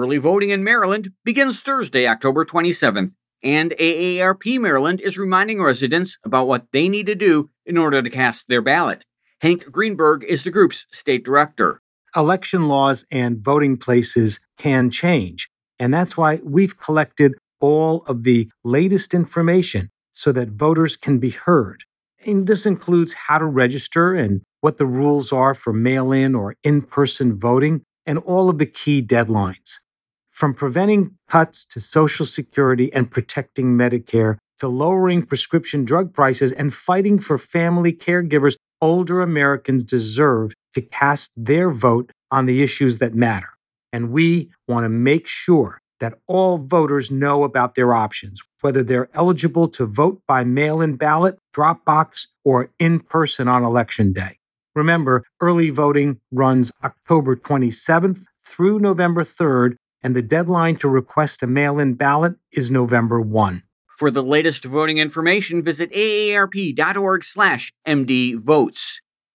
Early voting in Maryland begins Thursday, October 27th, and AARP Maryland is reminding residents about what they need to do in order to cast their ballot. Hank Greenberg is the group's state director. Election laws and voting places can change, and that's why we've collected all of the latest information so that voters can be heard. And this includes how to register and what the rules are for mail in or in person voting and all of the key deadlines. From preventing cuts to Social Security and protecting Medicare to lowering prescription drug prices and fighting for family caregivers, older Americans deserve to cast their vote on the issues that matter. And we want to make sure that all voters know about their options, whether they're eligible to vote by mail in ballot, drop box, or in person on election day. Remember, early voting runs October 27th through November 3rd, and the deadline to request a mail in ballot is November 1. For the latest voting information, visit aarp.org slash mdvotes.